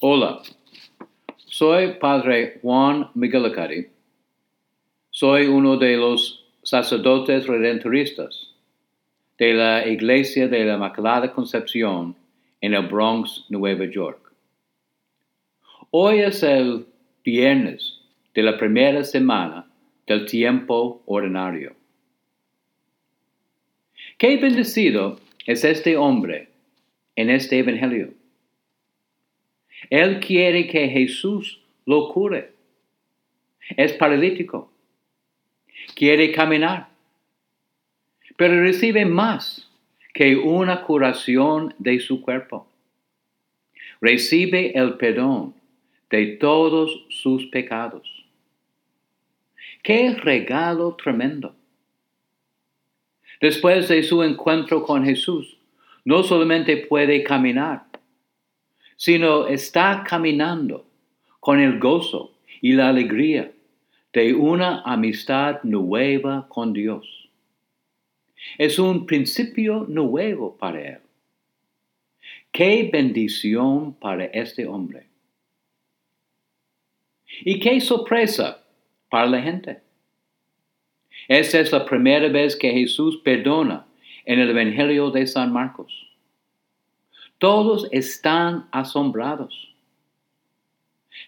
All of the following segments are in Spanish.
Hola, soy Padre Juan Miguelacari. Soy uno de los sacerdotes redentoristas de la Iglesia de la Inmaculada Concepción en el Bronx, Nueva York. Hoy es el viernes de la primera semana del tiempo ordinario. Qué bendecido es este hombre en este Evangelio. Él quiere que Jesús lo cure. Es paralítico. Quiere caminar. Pero recibe más que una curación de su cuerpo. Recibe el perdón de todos sus pecados. Qué regalo tremendo. Después de su encuentro con Jesús, no solamente puede caminar, sino está caminando con el gozo y la alegría de una amistad nueva con Dios. Es un principio nuevo para él. Qué bendición para este hombre. Y qué sorpresa para la gente. Esta es la primera vez que Jesús perdona en el Evangelio de San Marcos. Todos están asombrados.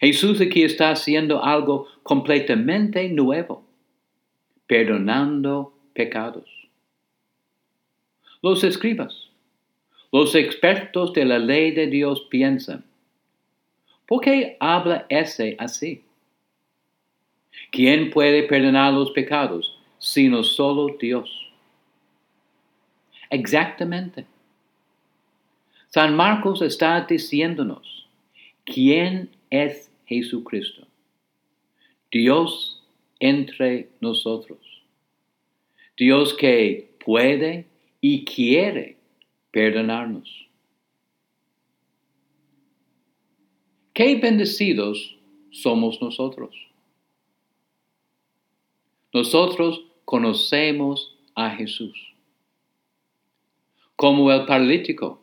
Jesús aquí está haciendo algo completamente nuevo, perdonando pecados. Los escribas, los expertos de la ley de Dios piensan, ¿por qué habla ese así? ¿Quién puede perdonar los pecados sino solo Dios? Exactamente. San Marcos está diciéndonos quién es Jesucristo. Dios entre nosotros. Dios que puede y quiere perdonarnos. Qué bendecidos somos nosotros. Nosotros conocemos a Jesús. Como el paralítico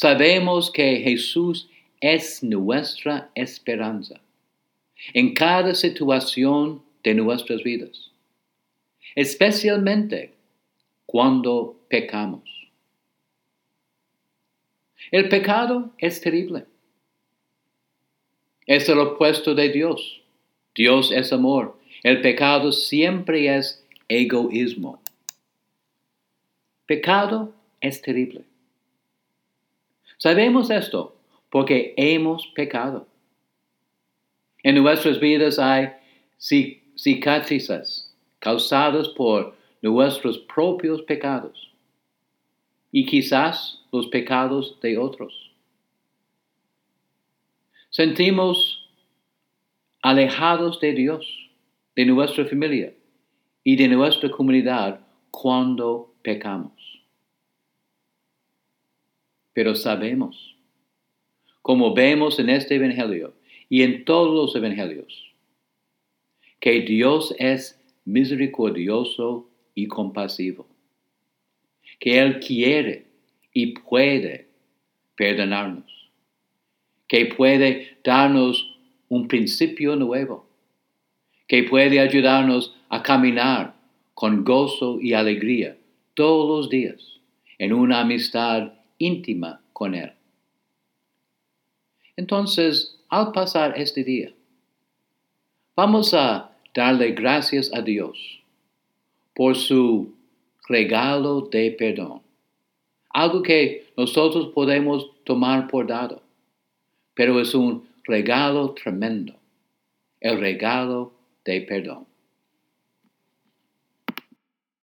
Sabemos que Jesús es nuestra esperanza en cada situación de nuestras vidas, especialmente cuando pecamos. El pecado es terrible. Es el opuesto de Dios. Dios es amor. El pecado siempre es egoísmo. Pecado es terrible. Sabemos esto porque hemos pecado. En nuestras vidas hay cicatrices causadas por nuestros propios pecados y quizás los pecados de otros. Sentimos alejados de Dios, de nuestra familia y de nuestra comunidad cuando pecamos pero sabemos, como vemos en este Evangelio y en todos los Evangelios, que Dios es misericordioso y compasivo, que Él quiere y puede perdonarnos, que puede darnos un principio nuevo, que puede ayudarnos a caminar con gozo y alegría todos los días en una amistad íntima con Él. Entonces, al pasar este día, vamos a darle gracias a Dios por su regalo de perdón. Algo que nosotros podemos tomar por dado, pero es un regalo tremendo, el regalo de perdón.